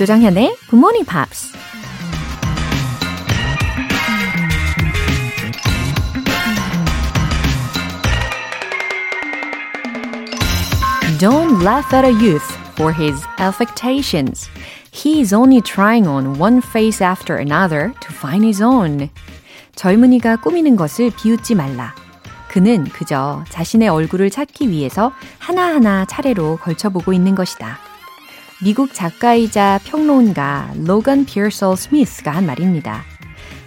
조정현의 Good Morning Pops. Don't laugh at a youth for his affectations. He is only trying on one face after another to find his own. 젊은이가 꾸미는 것을 비웃지 말라. 그는 그저 자신의 얼굴을 찾기 위해서 하나하나 차례로 걸쳐보고 있는 것이다. 미국 작가이자 평론가 로건 피어서 스미스가 한 말입니다.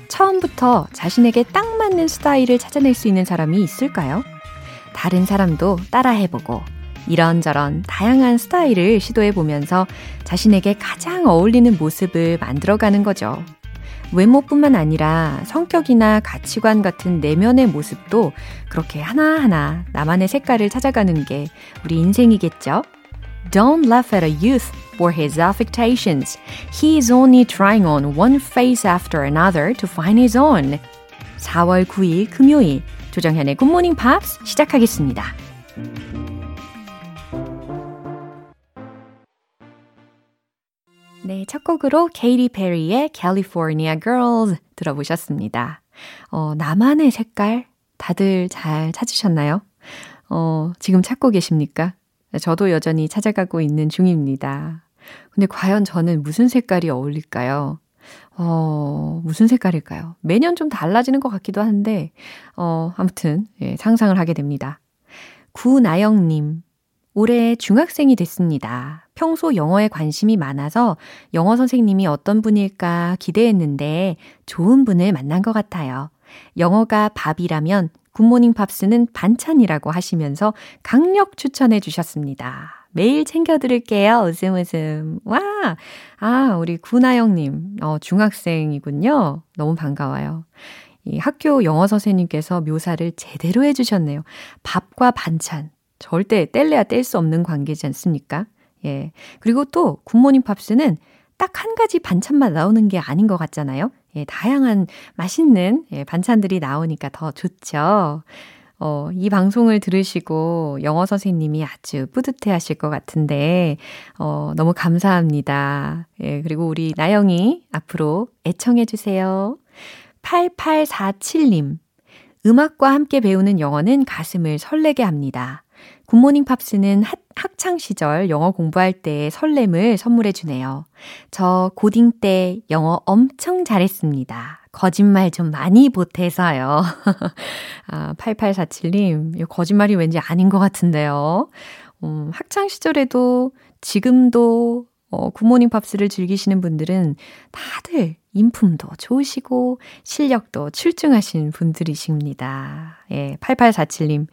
처음부터 자신에게 딱 맞는 스타일을 찾아낼 수 있는 사람이 있을까요? 다른 사람도 따라해보고 이런저런 다양한 스타일을 시도해보면서 자신에게 가장 어울리는 모습을 만들어가는 거죠. 외모뿐만 아니라 성격이나 가치관 같은 내면의 모습도 그렇게 하나하나 나만의 색깔을 찾아가는 게 우리 인생이겠죠? Don't laugh at a youth for his affectations. He is only trying on one face after another to find his own. 4월 9일 금요일 조정현의 Good Morning Pops 시작하겠습니다. 네, 첫 곡으로 케이티 페리의 California Girls 들어보셨습니다. 어, 나만의 색깔 다들 잘 찾으셨나요? 어, 지금 찾고 계십니까? 저도 여전히 찾아가고 있는 중입니다. 근데 과연 저는 무슨 색깔이 어울릴까요? 어, 무슨 색깔일까요? 매년 좀 달라지는 것 같기도 한데, 어, 아무튼, 예, 상상을 하게 됩니다. 구나영님, 올해 중학생이 됐습니다. 평소 영어에 관심이 많아서 영어 선생님이 어떤 분일까 기대했는데 좋은 분을 만난 것 같아요. 영어가 밥이라면 굿모닝 팝스는 반찬이라고 하시면서 강력 추천해 주셨습니다. 매일 챙겨드릴게요. 웃음 웃음. 와! 아, 우리 구나영님, 어, 중학생이군요. 너무 반가워요. 이 학교 영어 선생님께서 묘사를 제대로 해주셨네요. 밥과 반찬. 절대 뗄래야 뗄 수 없는 관계지 않습니까? 예. 그리고 또 굿모닝 팝스는 딱 한 가지 반찬만 나오는 게 아닌 것 같잖아요. 예, 다양한 맛있는 예, 반찬들이 나오니까 더 좋죠. 어, 이 방송을 들으시고 영어 선생님이 아주 뿌듯해 하실 것 같은데, 어, 너무 감사합니다. 예, 그리고 우리 나영이 앞으로 애청해 주세요. 8847님. 음악과 함께 배우는 영어는 가슴을 설레게 합니다. 굿모닝 팝스는 학창 시절 영어 공부할 때의 설렘을 선물해 주네요. 저 고딩 때 영어 엄청 잘했습니다. 거짓말 좀 많이 보태서요. 아, 8847님, 거짓말이 왠지 아닌 것 같은데요. 음, 학창 시절에도 지금도 어, 굿모닝 팝스를 즐기시는 분들은 다들 인품도 좋으시고 실력도 출중하신 분들이십니다. 예, 8847님.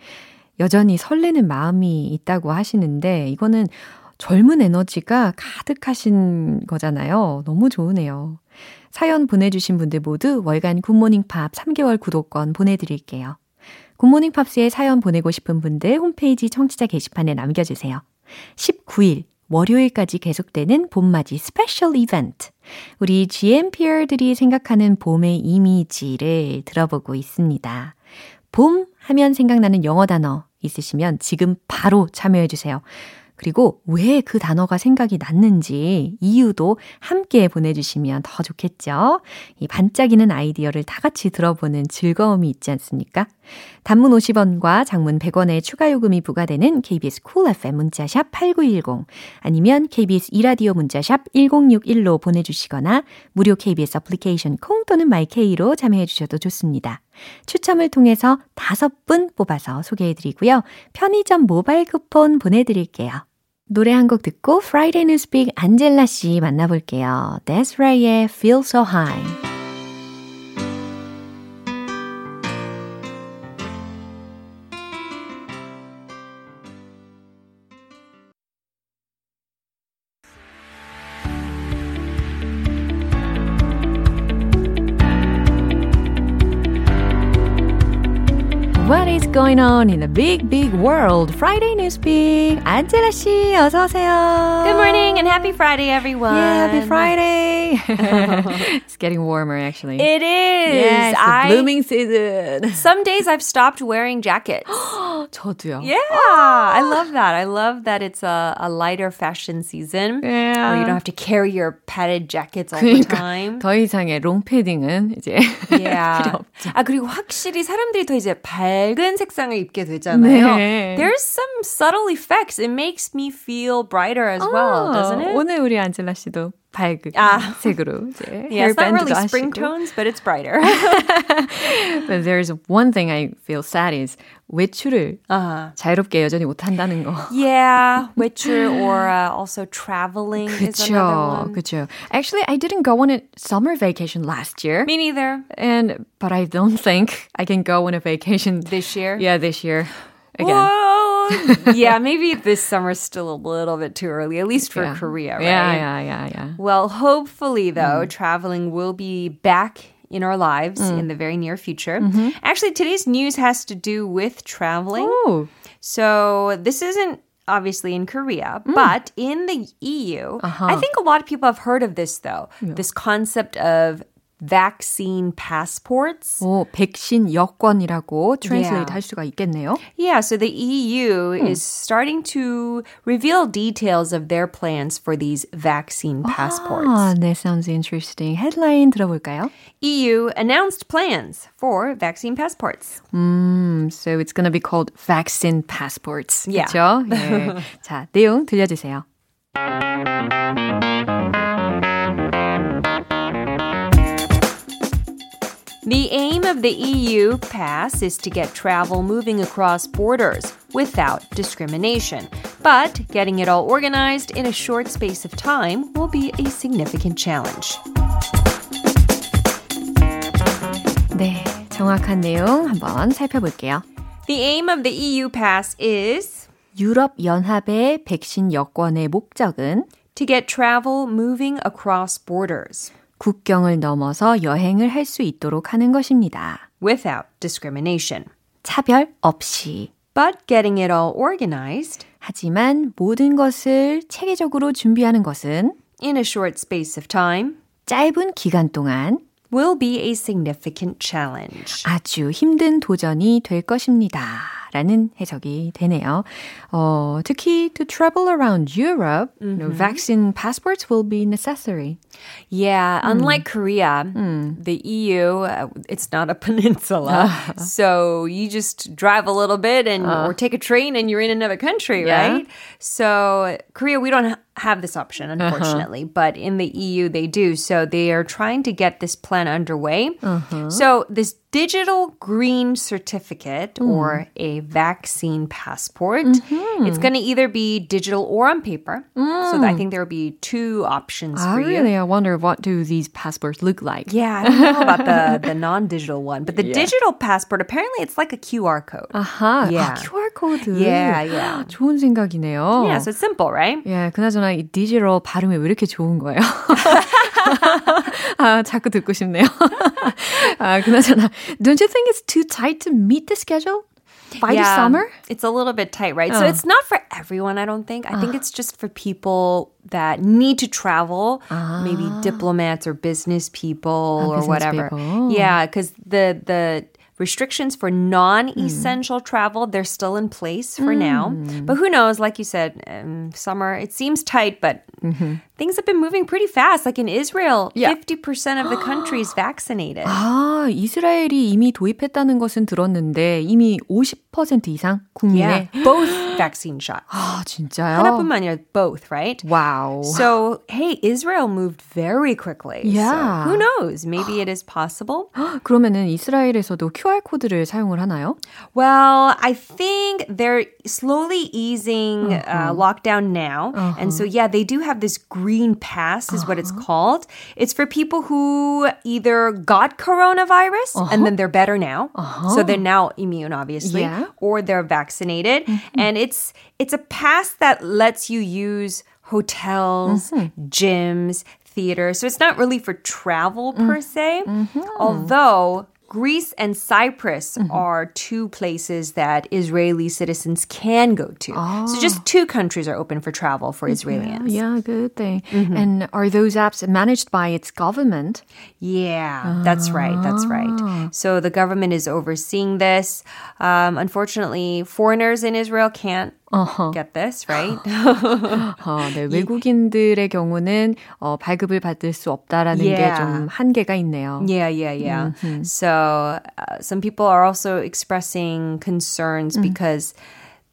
여전히 설레는 마음이 있다고 하시는데 이거는 젊은 에너지가 가득하신 거잖아요. 너무 좋으네요. 사연 보내주신 분들 모두 월간 굿모닝 팝스 3개월 구독권 보내드릴게요. 굿모닝 팝스에 사연 보내고 싶은 분들 홈페이지 청취자 게시판에 남겨주세요. 19일 월요일까지 계속되는 봄맞이 special 이벤트. 우리 GMPer들이 생각하는 봄의 이미지를 들어보고 있습니다. 봄 하면 생각나는 영어 단어 있으시면 지금 바로 참여해 주세요. 그리고 왜 그 단어가 생각이 났는지 이유도 함께 보내주시면 더 좋겠죠? 이 반짝이는 아이디어를 다 같이 들어보는 즐거움이 있지 않습니까? 단문 50원과 장문 100원의 추가 요금이 부과되는 KBS Cool FM 문자샵 8910 아니면 KBS 2라디오 문자샵 1061로 보내주시거나 무료 KBS 애플리케이션 콩 또는 my K로 참여해 주셔도 좋습니다. 추첨을 통해서 다섯 분 뽑아서 소개해 드리고요. 편의점 모바일 쿠폰 보내드릴게요. 노래 한 곡 듣고 Friday Newspeak 안젤라 씨 만나볼게요. That's Ray의 Feel So High. going on in the big, big world? Friday Newspeak. 안젤라 씨, 어서 오세요. Good morning and happy Friday, everyone. Yeah, happy Friday. it's getting warmer, actually. It is. Yeah, it's the blooming season. Some days I've stopped wearing jackets. 저도요. Yeah, I love that. I love that it's a, a lighter fashion season. Yeah. Where you don't have to carry your padded jackets all 그러니까 the time. 더 이상의 롱패딩은 이제 Yeah. 필요 없죠. 아 그리고 확실히 사람들이 더 이제 밝은 색상을 입게 되잖아요. 네. There's some subtle effects. It makes me feel brighter as well, doesn't it? 오늘 우리 안젤라 씨도 밝은 아. 색으로 이제 Yeah, it's not really 헤어밴드도 spring 하시고. tones, but it's brighter. But there's one thing I feel sad is 외출을 uh-huh. 자유롭게 여전히 못 한다는 거. Yeah, 외출 or uh, also traveling is another 그쵸, one. 그쵸. Actually, I didn't go on a summer vacation last year. Me neither. And but I don't think I can go on a vacation This year? Yeah, this year again. Well, Yeah, maybe this summer's still a little bit too early, at least for yeah. Korea, right? Yeah, yeah, yeah, yeah. Well, hopefully, though, mm. traveling will be back in our lives in mm. the very near future. Mm-hmm. Actually, today's news has to do with traveling. Oh, So, this isn't obviously in Korea, mm. but in the EU, I uh-huh. think a lot of people have heard of this, though. This concept of vaccine passports. 오, 백신 여권이라고 translate Yeah. 할 수가 있겠네요. Yeah, so the EU is starting to reveal details of their plans for these vaccine passports. 아, that sounds interesting. 헤드라인 들어볼까요? EU announced plans for vaccine passports. 음, so it's gonna be called vaccine passports. Yeah. 그렇죠? 예. 자, 내용 들려주세요. The aim of the EU pass is to get travel moving across borders without discrimination. But getting it all organized in a short space of time will be a significant challenge. 네, 정확한 내용 한번 살펴볼게요. The aim of the EU pass is 유럽 연합의 백신 여권의 목적은 to get travel moving across borders 국경을 넘어서 여행을 할 수 있도록 하는 것입니다. without discrimination. 차별 없이. But getting it all organized 하지만 모든 것을 체계적으로 준비하는 것은 in a short space of time 짧은 기간 동안 will be a significant challenge. 아주 힘든 도전이 될 것입니다. 라는 해석이 되네요. 어, 특히 to travel around Europe, you know, vaccine passports will be necessary. Yeah, unlike Korea, the EU, uh, it's not a peninsula. so you just drive a little bit and or take a train and you're in another country, Yeah. right? So Korea, we don't ha- have this option, unfortunately, but in the EU, they do. So they are trying to get this plan underway. So this digital green certificate or a vaccine passport, it's going to either be digital or on paper. So I think there will be two options I for you. really I wonder what do these passports look like? Yeah, I don't know about the, the non-digital one, but the digital passport apparently it's like a QR code. 아하, Yeah. 아, QR 코드. Yeah, yeah. 좋은 생각이네요. Yeah, so it's simple, right? 예, 그나저나 이 디지털 발음이 왜 이렇게 좋은 거예요? 아, 자꾸 듣고 싶네요. 아, 그나저나, don't you think it's too tight to meet the schedule? By the summer? It's a little bit tight, right? So it's not for everyone, I don't think. I think it's just for people that need to travel, maybe diplomats or business people or business whatever. people. Yeah, because the the restrictions for non-essential travel they're still in place for now. But who knows? Like you said, um, summer it seems tight, but things have been moving pretty fast. Like in Israel, Yeah. fifty percent of the country is vaccinated. 아, 이스라엘이 이미 도입했다는 것은 들었는데 이미 50% 이상 국민의 Yeah, both vaccine shots. 아, 진짜요? 하나뿐만 아니라 both, right? 와우. So, hey, Israel moved very quickly. Yeah. So who knows? Maybe it is possible. 그러면은 이스라엘에서도 QR 코드를 사용을 하나요? Well, I think they're slowly easing uh, lockdown now. And so, yeah, they do have this green pass, is what it's called. It's for people who either got coronavirus and then they're better now. So they're now immune, obviously, Yeah. or they're vaccinated. And it's it's a pass that lets you use hotels, gyms, theaters. So it's not really for travel per se. Although Greece and Cyprus mm-hmm. are two places that Israeli citizens can go to. Oh. So just two countries are open for travel for Israelis. Yeah, yeah good thing. Mm-hmm. And are those apps managed by its government? Yeah, that's right. That's right. Ah. So the government is overseeing this. Um, unfortunately, foreigners in Israel can't uh-huh. get this, right? 어, 네, 외국인들의 경우는 어, 발급을 받을 수 없다라는 yeah. 게좀 한계가 있네요. Yeah, yeah, yeah. Mm-hmm. So uh, some people are also expressing concerns mm. because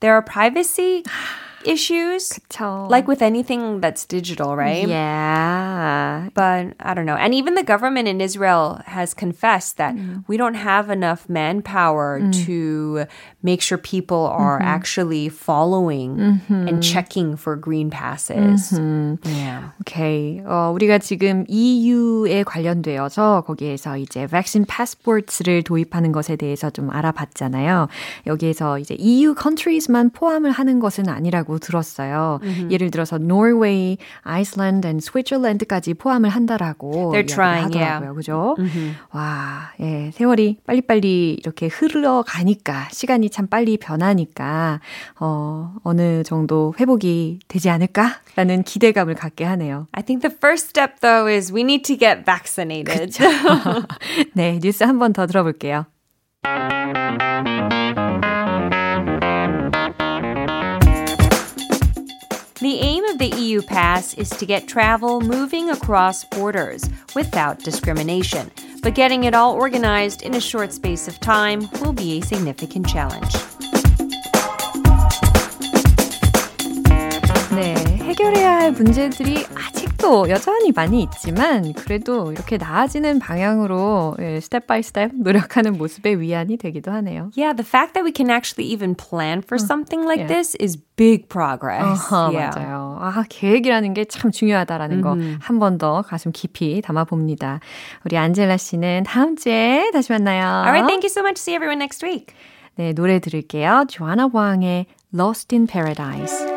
there are privacy issues. 그쵸. Like with anything that's digital, right? Yeah. But I don't know. And even the government in Israel has confessed that mm. we don't have enough manpower mm. to make sure people are mm-hmm. actually following mm-hmm. and checking for green passes. Mm-hmm. Yeah. Okay. 어, 우리가 지금 EU에 관련되어서 거기에서 이제 vaccine passports를 도입하는 것에 대해서 좀 알아봤잖아요. 여기에서 이제 EU countries만 포함을 하는 것은 아니라고 들었어요. Mm-hmm. 예를 들어서 노르웨이, 아이슬란드, and 스위tzerland까지 포함을 한다라고 They're trying, 하더라고요. yeah. 그죠? Mm-hmm. 와, 예, 세월이 빨리빨리 이렇게 흘러가니까 시간이 참 빨리 변하니까 어, 어느 정도 회복이 되지 않을까라는 기대감을 갖게 하네요. I think the first step though is we need to get vaccinated. 네, 뉴스 한 번 더 들어볼게요. of the EU pass is to get travel moving across borders without discrimination. But getting it all organized in a short space of time will be a significant challenge. 네, 해결해야 할 문제들이 아직 도 여전히 많이 있지만 그래도 이렇게 나아지는 방향으로 예, step by step 노력하는 모습에 위안이 되기도 하네요. Yeah, the fact that we can actually even plan for something like yeah. this is big progress. 어허, yeah. 맞아요. 아, 계획이라는 게 참 중요하다라는 mm-hmm. 거 한 번 더 가슴 깊이 담아 봅니다. 우리 안젤라 씨는 다음 주에 다시 만나요. Alright, thank you so much. See everyone next week. 네, 노래 들을게요. Joanna Wang의 Lost in Paradise.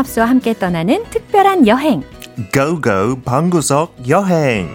팝스와 함께 떠나는 특별한 여행. 고고 방구석 여행.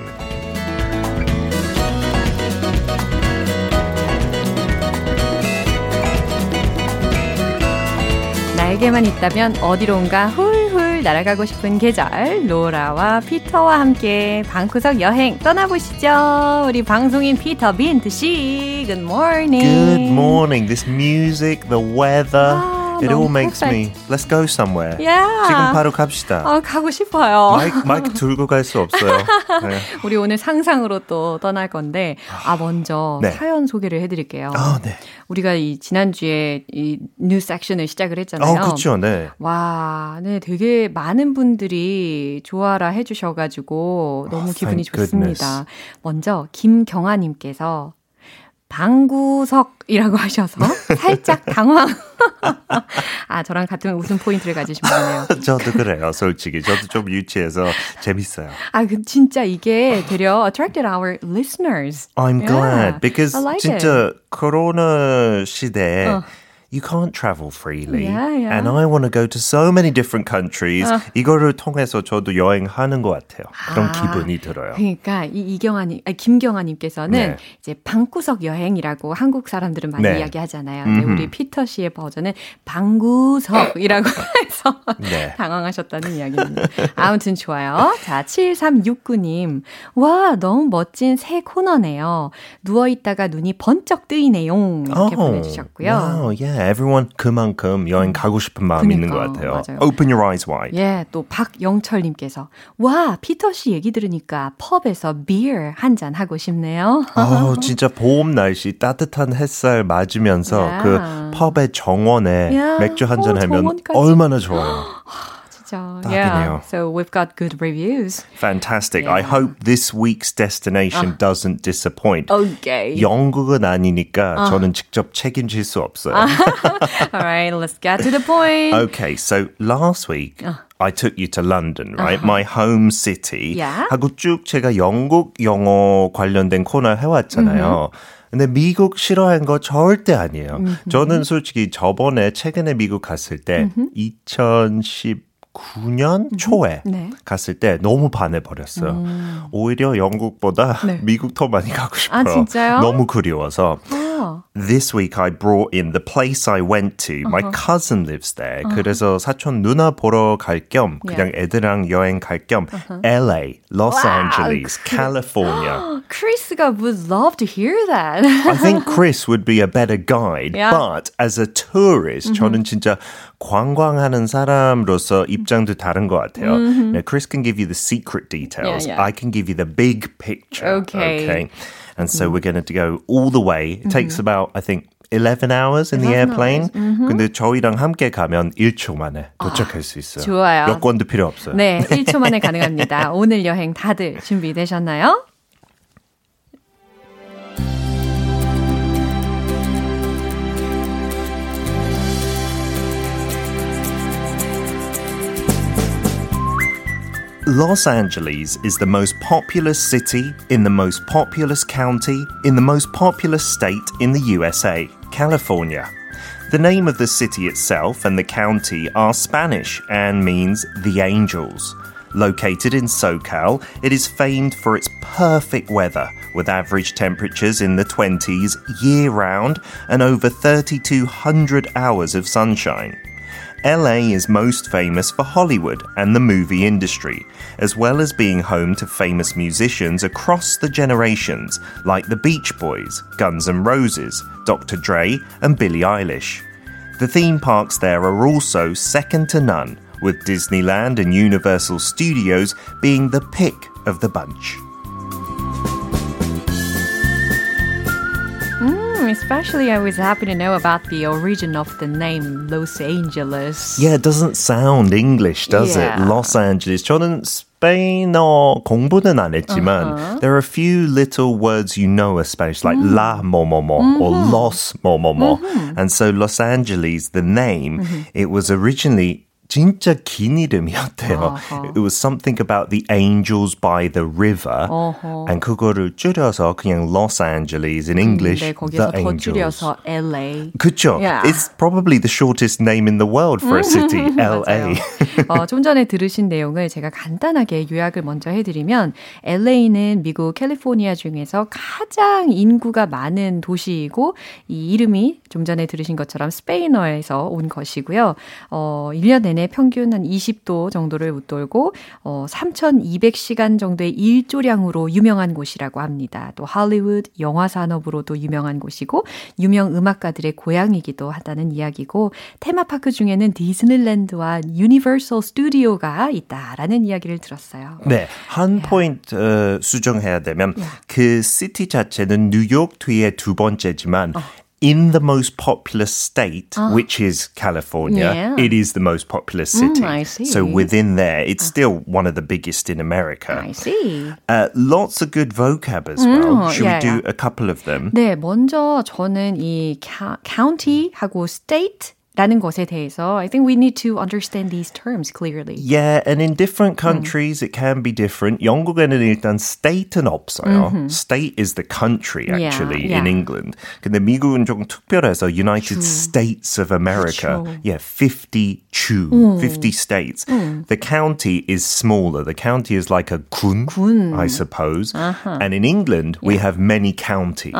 날개만 있다면 어디론가 훌훌 날아가고 싶은 계절 로라와 피터와 함께 방구석 여행 떠나보시죠. 우리 방송인 피터 빈트 씨, good morning. Good morning. This music, the weather. 아, It all makes perfect. me let's go somewhere. Yeah. 지금 바로 갑시다. 아, 가고 싶어요. 마이크, 마이크 들고 갈 수 없어요. 네. 우리 오늘 상상으로 또 떠날 건데 아 먼저 네. 사연 소개를 해드릴게요. 아, 네. 우리가 이 지난주에 이뉴 섹션을 시작을 했잖아요. 어, 그렇죠. 네. 와, 네, 되게 많은 분들이 좋아라 해주셔가지고 너무 oh, 기분이 좋습니다. Goodness. 먼저 김경아님께서 방구석이라고 하셔서 살짝 당황. 아, 저랑 같은 웃음 포인트를 가지신 분이네요. 저도 그래요, 솔직히. 저도 좀 유치해서 재밌어요. 아, 그 진짜 이게 되려 attracted our listeners. I'm yeah, glad because like 진짜 it. 코로나 시대에 어. You can't travel freely. Yeah, yeah. And I want to go to so many different countries. 어. 이거를 통해서 저도 여행하는 것 같아요. 그런 아, 기분이 들어요. 그러니까 이 이경아님, 아니, 김경아님께서는 네. 이제 방구석 여행이라고 한국 사람들은 많이 네. 이야기하잖아요. 네, 우리 피터 씨의 버전은 방구석이라고 해서 네. 당황하셨다는 이야기입니다. 아무튼 좋아요. 자, 7369님. 와, 너무 멋진 새 코너네요. 누워있다가 눈이 번쩍 뜨이네요. 이렇게 oh, 보내주셨고요. Wow, yeah. Everyone 그만큼 여행 가고 싶은 마음이 있는 것 그러니까, 같아요. 맞아요. Open your eyes wide. 예, 또 박영철님께서 와 피터 씨 얘기 들으니까 펍에서 beer 한 잔 하고 싶네요. 어, 진짜 봄 날씨 따뜻한 햇살 맞으면서 Yeah. 그 펍의 정원에 Yeah. 맥주 한잔 어, 하면 정원까지. 얼마나 좋아요. 진짜. 딱이네요. Yeah. So we've got good reviews. Fantastic. I Yeah. hope this week's destination doesn't disappoint. Okay. 영국은 아니니까 저는 직접 책임질 수 없어요. All right, let's get to the point. Okay, so last week I took you to London, right? My home city. Yeah. 하고 쭉 제가 영국 영어 관련된 코너 해왔잖아요. 근데 미국 싫어한 거 절대 아니에요. 저는 솔직히 저번에 최근에 미국 갔을 때 2019년 초에 네. 갔을 때 너무 반해버렸어요. 오히려 영국보다 네. 미국 더 많이 가고 싶어요. 아, 진짜요? 너무 그리워서. 어. This week I brought in the place I went to. My cousin lives there. 그래서 사촌 누나 보러 갈 겸 그냥 애들랑 여행 갈 겸 LA, Los 와우, Angeles, California. Chris가 would love to hear that. I think Chris would be a better guide, Yeah. but as a tourist, 저는 진짜 관광하는 사람으로서 입장도 다른 것 같아요. Now, Chris can give you the secret details. Yeah, yeah. I can give you the big picture. Okay. Okay. And so we're going to go all the way. It takes about, I think, 11 hours in the 11 airplane. 근데 저희랑 함께 가면 1초 만에 도착할 수 있어요. 좋아요. 여권도 필요 없어요. 네, 1초 만에 가능합니다. 오늘 여행 다들 준비되셨나요? Los Angeles is the most populous city in the most populous county in the most populous state in the USA, California. The name of the city itself and the county are Spanish and means the angels. Located in SoCal, it is famed for its perfect weather, with average temperatures in the 20s year round and over 3,200 hours of sunshine. LA is most famous for Hollywood and the movie industry, as well as being home to famous musicians across the generations like the Beach Boys, Guns N' Roses, Dr. Dre, and Billie Eilish. The theme parks there are also second to none, with Disneyland and Universal Studios being the pick of the bunch. especially I was happy to know about the origin of the name Los Angeles. Yeah, it doesn't sound English, does Yeah. it? Los Angeles. 저는 스페인어 공부는 안 했지만 there are a few little words you know as Spanish, like la 뭐뭐뭐 or los 뭐뭐뭐. And so Los Angeles, the name, it was originally 진짜 긴 이름이었대요. It was something about the angels by the river. And 그거를 줄여서 그냥 Los Angeles in English, 네, the 거기서 더 angels. 줄여서 LA. 그쵸? Yeah. It's probably the shortest name in the world for a city, LA. 어, 좀 전에 들으신 내용을 제가 간단하게 요약을 먼저 해드리면 LA는 미국 캘리포니아 중에서 가장 인구가 많은 도시이고 이 이름이 좀 전에 들으신 것처럼 스페인어에서 온 것이고요. 어, 1년 내내 평균 한 20도 정도를 웃돌고 어, 3,200시간 정도의 일조량으로 유명한 곳이라고 합니다. 또 할리우드 영화 산업으로도 유명한 곳이고 유명 음악가들의 고향이기도 하다는 이야기고 테마파크 중에는 디즈니랜드와 유니버설 스튜디오가 있다라는 이야기를 들었어요. 네, 한 포인트 어, 수정해야 되면 그 city 자체는 뉴욕 뒤에 두 번째지만 in the most populous state, which is California, Yeah. it is the most populous city. I see. So within there, it's still one of the biggest in America. I see. Uh, lots of good vocab as well. Mm, Should yeah, we do yeah. a couple of them? 네, 먼저 저는 이 ca- county하고 state 라는 것에 대해서 I think we need to understand these terms clearly. Yeah, and in different countries it can be different. 영국에는 일단 state는 없어요. State is the country Yeah, actually yeah. in England. 근데 미국은 조금 특별해서 United States of America. 그쵸. Yeah, 50 주, 50 states. The county is smaller. The county is like a 군, I suppose. And in England we have many counties.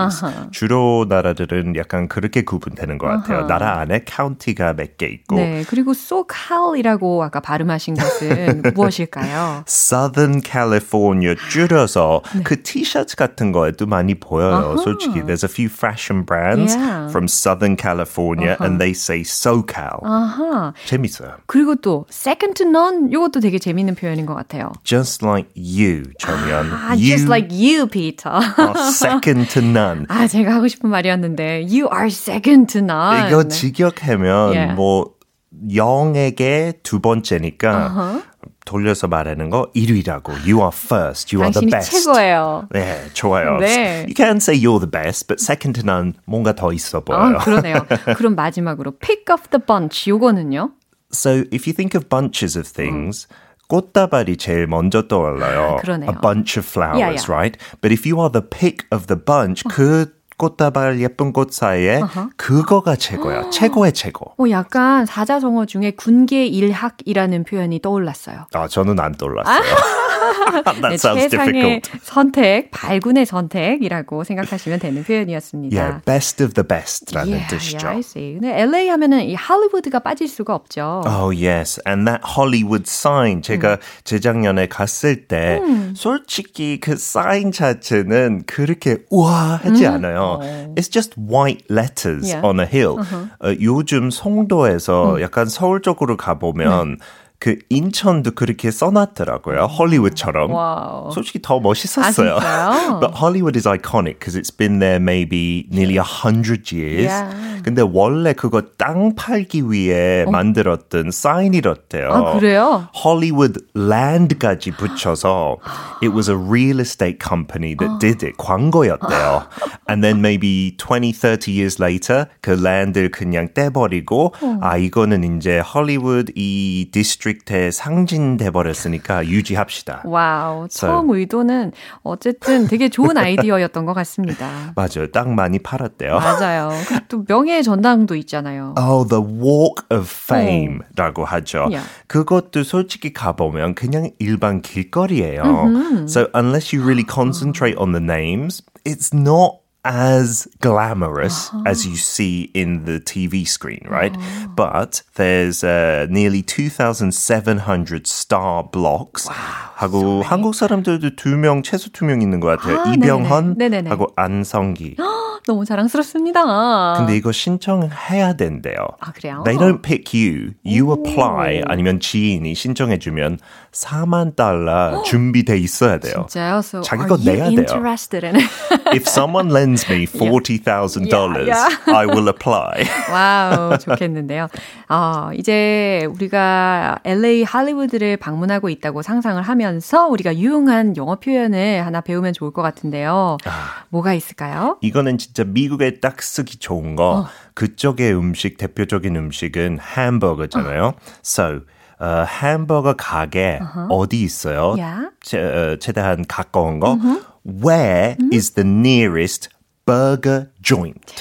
주로 나라들은 약간 그렇게 구분되는 것 같아요. 나라 안에 county 카운티가 몇 개 있고 네, 그리고 SoCal이라고 아까 발음하신 것은 무엇일까요? Southern California 줄여서 그 티셔츠 같은 거에도 많이 보여요. 솔직히 there's a few fashion brands Yeah. from Southern California and they say SoCal. 아하. 재밌어요. 그리고 또 second to none 이것도 되게 재밌는 표현인 것 같아요. Just like you, 정연. 아, you just like you, Peter. are second to none. 아, 제가 하고 싶은 말이었는데 you are second to none. 이거 직역하면 Yeah. 뭐 0에게 두 번째니까 돌려서 말하는 거 1위라고. You are first. You are the best. 최고예요. 네, 좋아요. 네. You can say you're the best, but second to none 뭔가 더 있어 보여요. 아, 그러네요. 그럼 마지막으로 pick of the bunch 요거는요? So if you think of bunches of things, 꽃다발이 제일 먼저 떠올라요. 아, 그러네요. A bunch of flowers, Yeah, yeah. right? But if you are the pick of the bunch, 그 꽃다발 예쁜 꽃 사이에 그거가 최고야. 최고의 최고. 어, 약간 사자성어 중에 군계 일학이라는 표현이 떠올랐어요. 아, 저는 안 떠올랐어요. 네, sounds 최상의 difficult. 선택, 발군의 선택이라고 생각하시면 되는 표현이었습니다. Yeah, best of the best라는 Yeah, 뜻이죠. yeah, I see. 근데 LA 하면은 이 할리우드가 빠질 수가 없죠. Oh yes, and that Hollywood sign 제가 재작년에 갔을 때 솔직히 그 사인 자체는 그렇게 우아하지 않아요. It's just white letters Yeah. on a hill. 어, 요즘 송도에서 약간 서울 쪽으로 가보면 그 인천도 그렇게 써놨더라고요. 헐리우드처럼. Wow. 솔직히 더 멋있었어요. 아? But Hollywood is iconic because it's been there maybe nearly a hundred years. Yeah. 근데 원래 그거 땅 팔기 위해 만들었던 사인이었대요. 아, 그래요? Hollywood land까지 붙여서 it was a real estate company that did it. 광고였대요. And then maybe 20, 30 years later 그 land를 그냥 떼버리고 아 이거는 이제 헐리우드 이 district의 상징 돼 버렸으니까 유지합시다. Wow. 처음 의도는 어쨌든 되게 좋은 아이디어였던 것 같습니다. 맞아요. 땅 많이 팔았대요. 맞아요. 또 명예 전당도 있잖아요. Oh, the Walk of Fame라고 하죠. Yeah. 그것도 솔직히 가보면 그냥 일반 길거리예요. So unless you really concentrate on the names, it's not as glamorous as you see in the TV screen, right? But there's uh, nearly 2,700 star blocks. 하고 한국 사람들도 두 명, 최소 두 명 있는 것 같아요. 아, 이병헌 네네네. 네네네. 하고 안성기. 너무 자랑스럽습니다. 근데 이거 신청해야 된대요. 아, 그래요? They don't pick you. You apply. 아니면 지인이 신청해주면 4만 달러 준비돼 있어야 돼요. 진짜요? So 자기 거 내야 돼요. interested in it? If someone lends me $40,000, Yeah, yeah. I will apply. Wow, 좋겠는데요. 아, 이제 우리가 LA 할리우드를 방문하고 있다고 상상을 하면서 우리가 유용한 영어 표현을 하나 배우면 좋을 것 같은데요. 뭐가 있을까요? 이거는 진짜 미국에 딱 쓰기 좋은 거. 그쪽의 음식, 대표적인 음식은 햄버거잖아요. So, 어, 햄버거 가게 어디 있어요? Yeah. 제, 어, 최대한 가까운 거. Where is the nearest burger joint?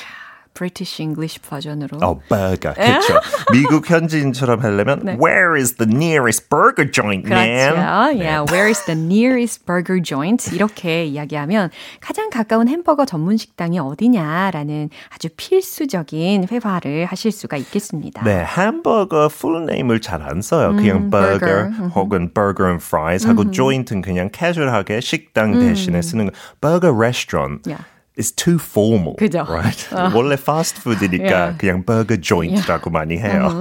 British English 버전으로. 어, burger. 그렇죠. 미국 현지인처럼 하려면 Where is the nearest burger joint, 그렇죠. man? Yeah, where is the nearest burger joint? 이렇게 이야기하면 가장 가까운 햄버거 전문 식당이 어디냐라는 아주 필수적인 회화를 하실 수가 있겠습니다. 네, 햄버거 풀 네임을 잘 안 써요. 그냥 burger. burger 혹은 burger and fries 하고 joint은 그냥 캐주얼하게 식당 대신에 쓰는 거. burger restaurant Yeah. Is too formal. 그죠. Right? 원래 패스트푸드니까 Yeah. 그냥 burger joint라고 많이 해요.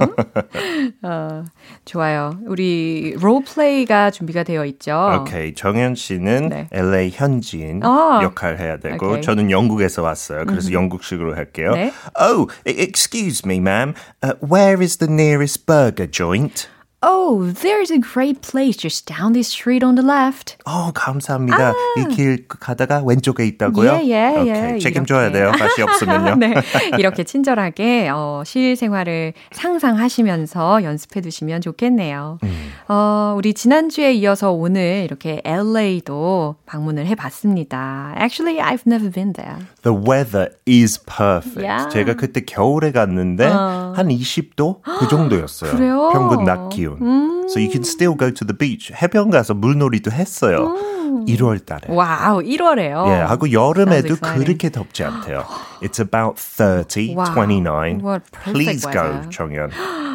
어, 좋아요. 우리 롤플레이가 준비가 되어 있죠. 오케이, 정현 씨는 네. LA 현지인 아. 역할 해야 되고 오케이. 저는 영국에서 왔어요. 그래서 영국식으로 할게요. 네. Oh, e- excuse me, ma'am. Uh, where is the nearest burger joint? Oh, there's a great place just down this street on the left. 어, 감사합니다. 이길 가다가 왼쪽에 있다고요? 아. 예, 예, 오케이, 예, 책임져야 이렇게. 돼요. 맛이 없으면요. 네, 이렇게 친절하게 어, 실생활을 상상하시면서 연습해 두시면 좋겠네요. 음. 어, 우리 지난주에 이어서 오늘 이렇게 LA도 방문을 해 봤습니다. Actually, I've never been there. The weather is perfect. Yeah. 제가 그때 겨울에 갔는데 한 20도 그 정도였어요. 그래요? 평균 낮 기온. June. 음. So you can still go to the beach. 해변 가서 물놀이도 했어요. 음. 1월 달에. 와우, 1월에요. 예, 하고 여름에도 그렇게 덥지 않대요. It's about 30, wow. 29. What Please weather. go, 정연.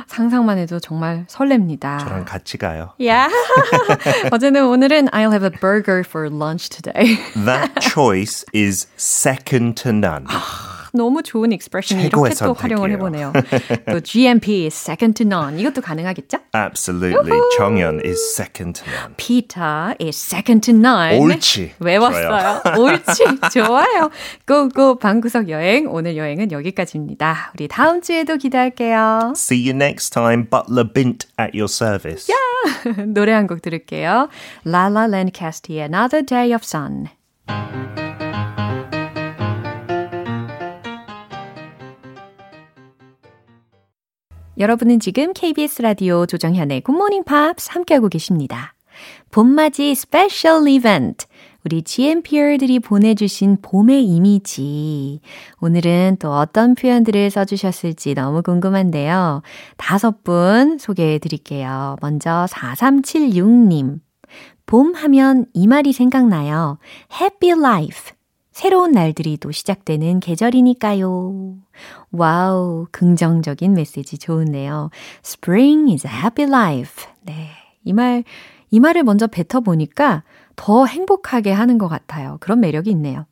상상만 해도 정말 설렙니다. 저랑 같이 가요. Yeah. 어제는 오늘은 I'll have a burger for lunch today. That choice is second to none. 너무 좋은 expression 이렇게 또 활용을 해보네요. 또 GMP is second to none 이것도 가능하겠죠? Absolutely. 우후. 정연 is second to none. Peter is second to none. 옳지. 외웠어요. 옳지. 좋아요. 고고 방구석 여행 오늘 여행은 여기까지입니다. 우리 다음 주에도 기대할게요. See you next time. Butler Bint at your service. Yeah. 노래 한 곡 들을게요. Lala Lancaster의 Another Day of Sun. 여러분은 지금 KBS 라디오 조정현의 굿모닝 팝스 함께하고 계십니다. 봄맞이 special 이벤트. 우리 GMPer들이 보내주신 봄의 이미지. 오늘은 또 어떤 표현들을 써주셨을지 너무 궁금한데요. 다섯 분 소개해 드릴게요. 먼저 4376님. 봄 하면 이 말이 생각나요. Happy Life. 새로운 날들이 또 시작되는 계절이니까요. Wow, 긍정적인 메시지 좋은데요. Spring is a happy life. 네. 이 말, 이 말을 먼저 뱉어보니까 더 행복하게 하는 것 같아요. 그런 매력이 있네요.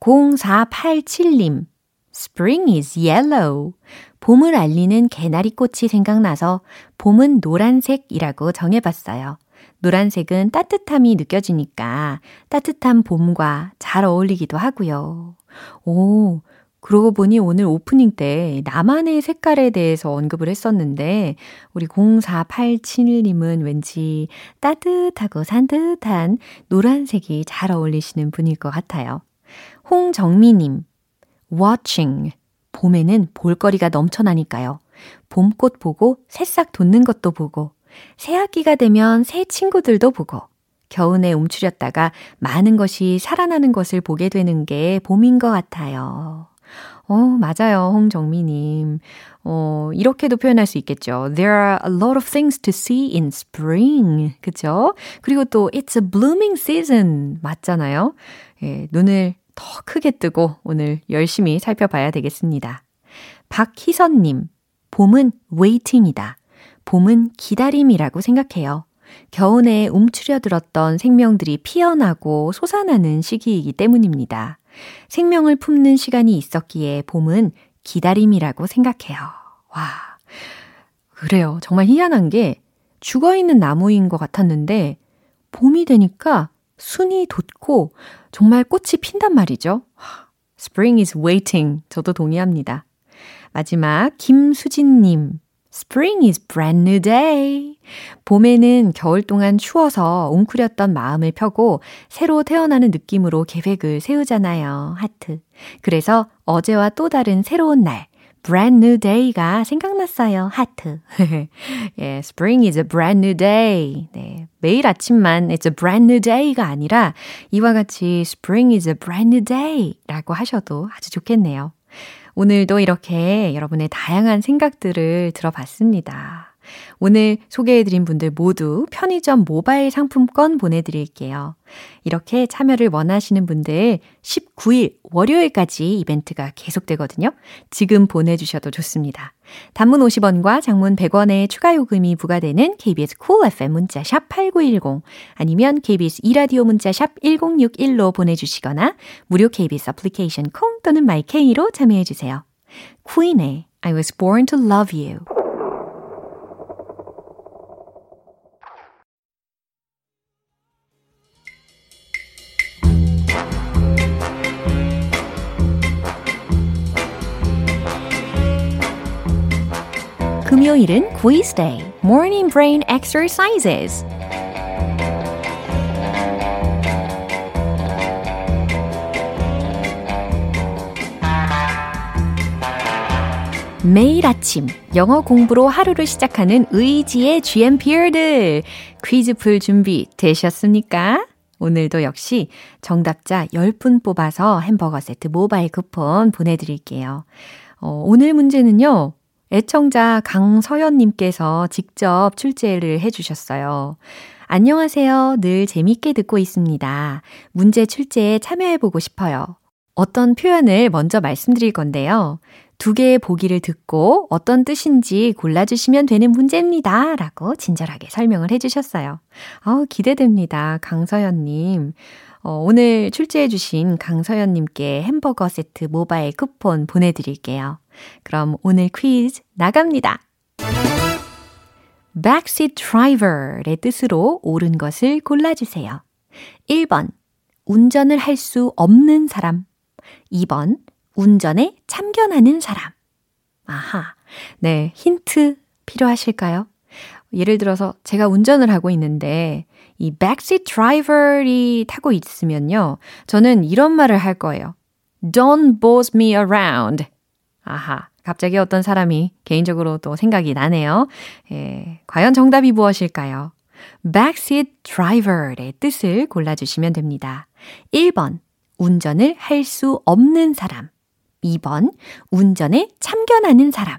0487님. Spring is yellow. 봄을 알리는 개나리 꽃이 생각나서 봄은 노란색이라고 정해봤어요. 노란색은 따뜻함이 느껴지니까 따뜻한 봄과 잘 어울리기도 하고요. 오, 그러고 보니 오늘 오프닝 때 나만의 색깔에 대해서 언급을 했었는데 우리 0487님은 왠지 따뜻하고 산뜻한 노란색이 잘 어울리시는 분일 것 같아요. 홍정미님, watching. 봄에는 볼거리가 넘쳐나니까요. 봄꽃 보고 새싹 돋는 것도 보고 새학기가 되면 새 친구들도 보고 겨우내 움츠렸다가 많은 것이 살아나는 것을 보게 되는 게 봄인 것 같아요. 어, 맞아요, 홍정미님. 어, 이렇게도 표현할 수 있겠죠. There are a lot of things to see in spring. 그쵸? 그리고 또, it's a blooming season. 맞잖아요. 예, 눈을 더 크게 뜨고 오늘 열심히 살펴봐야 되겠습니다. 박희선님, 봄은 waiting이다. 봄은 기다림이라고 생각해요. 겨우내 움츠려들었던 생명들이 피어나고 솟아나는 시기이기 때문입니다. 생명을 품는 시간이 있었기에 봄은 기다림이라고 생각해요. 와. 그래요. 정말 희한한 게 죽어 있는 나무인 것 같았는데 봄이 되니까 순이 돋고 정말 꽃이 핀단 말이죠. Spring is waiting. 저도 동의합니다. 마지막 김수진님. Spring is brand new day. 봄에는 겨울 동안 추워서 웅크렸던 마음을 펴고 새로 태어나는 느낌으로 계획을 세우잖아요. 하트. 그래서 어제와 또 다른 새로운 날, brand new day가 생각났어요. 하트. 예, spring is a brand new day. 네. 매일 아침만 it's a brand new day가 아니라 이와 같이 spring is a brand new day 라고 하셔도 아주 좋겠네요. 오늘도 이렇게 여러분의 다양한 생각들을 들어봤습니다. 오늘 소개해드린 분들 모두 편의점 모바일 상품권 보내드릴게요. 이렇게 참여를 원하시는 분들 19일 월요일까지 이벤트가 계속되거든요. 지금 보내주셔도 좋습니다. 단문 50원과 장문 100원의 추가 요금이 부과되는 KBS 콜 cool FM 문자 샵 8910 아니면 KBS 이라디오 문자 샵 1061로 보내주시거나 무료 KBS 애플리케이션 콩 또는 마이케이로 참여해주세요. 퀸의 I was born to love you 금요일은 quiz day, morning brain exercises. 매일 아침 영어 공부로 하루를 시작하는 의지의 GMPR들 퀴즈 풀 준비 되셨습니까? 오늘도 역시 정답자 10분 뽑아서 햄버거 세트 모바일 쿠폰 보내드릴게요. 어, 오늘 문제는요. 애청자 강서연님께서 직접 출제를 해주셨어요. 안녕하세요. 늘 재밌게 듣고 있습니다. 문제 출제에 참여해보고 싶어요. 어떤 표현을 먼저 말씀드릴 건데요. 두 개의 보기를 듣고 어떤 뜻인지 골라주시면 되는 문제입니다. 라고 친절하게 설명을 해주셨어요. 어, 기대됩니다. 강서연님. 어, 오늘 출제해주신 강서연님께 햄버거 세트 모바일 쿠폰 보내드릴게요. 그럼 오늘 퀴즈 나갑니다. backseat driver의 뜻으로 옳은 것을 골라주세요. 1번, 운전을 할 수 없는 사람. 2번, 운전에 참견하는 사람. 아하. 네, 힌트 필요하실까요? 예를 들어서 제가 운전을 하고 있는데 이 backseat driver이 타고 있으면요. 저는 이런 말을 할 거예요. Don't boss me around. 아하. 갑자기 어떤 사람이 개인적으로 또 생각이 나네요. 예, 과연 정답이 무엇일까요? backseat driver의 뜻을 골라주시면 됩니다. 1번, 운전을 할 수 없는 사람. 2번, 운전에 참견하는 사람.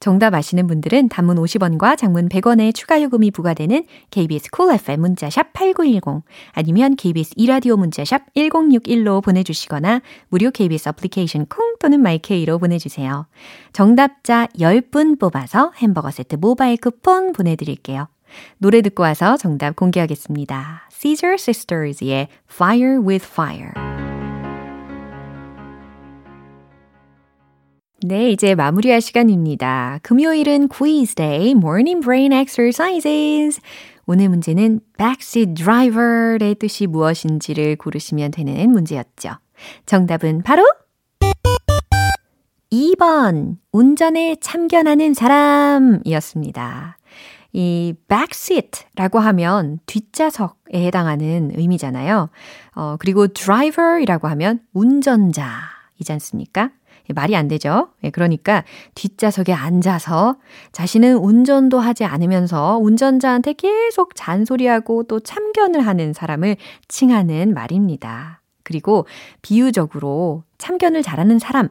정답 아시는 분들은 단문 50원과 장문 100원의 추가 요금이 부과되는 KBS cool FM 문자샵 8910 아니면 KBS 2라디오 문자샵 1061로 보내주시거나 무료 KBS 애플리케이션 콩 또는 마이케이로 보내주세요. 정답자 10분 뽑아서 햄버거 세트 모바일 쿠폰 보내드릴게요. 노래 듣고 와서 정답 공개하겠습니다. Caesar Sisters의 Fire with Fire 네, 이제 마무리할 시간입니다. 금요일은 quiz day, morning brain exercises. 오늘 문제는 backseat driver의 뜻이 무엇인지를 고르시면 되는 문제였죠. 정답은 바로 2번, 운전에 참견하는 사람이었습니다. 이 backseat라고 하면 뒷좌석에 해당하는 의미잖아요. 어, 그리고 driver이라고 하면 운전자이지 않습니까? 말이 안 되죠. 예, 그러니까 뒷좌석에 앉아서 자신은 운전도 하지 않으면서 운전자한테 계속 잔소리하고 또 참견을 하는 사람을 칭하는 말입니다. 그리고 비유적으로 참견을 잘하는 사람,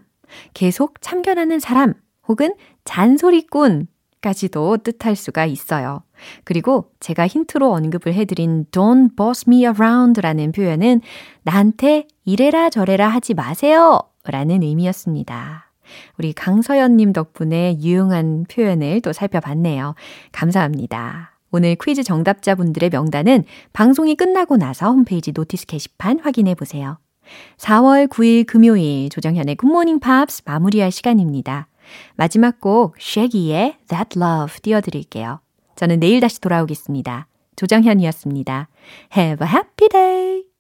계속 참견하는 사람, 혹은 잔소리꾼 까지도 뜻할 수가 있어요. 그리고 제가 힌트로 언급을 해드린 don't boss me around 라는 표현은 나한테 이래라 저래라 하지 마세요 라는 의미였습니다. 우리 강서연님 덕분에 유용한 표현을 또 살펴봤네요. 감사합니다. 오늘 퀴즈 정답자분들의 명단은 방송이 끝나고 나서 홈페이지 notice 게시판 확인해 보세요. 4월 9일 금요일 조정현의 굿모닝 팝스 마무리할 시간입니다. 마지막 곡 쉐기의 That Love 띄워드릴게요. 저는 내일 다시 돌아오겠습니다. 조정현이었습니다. Have a happy day!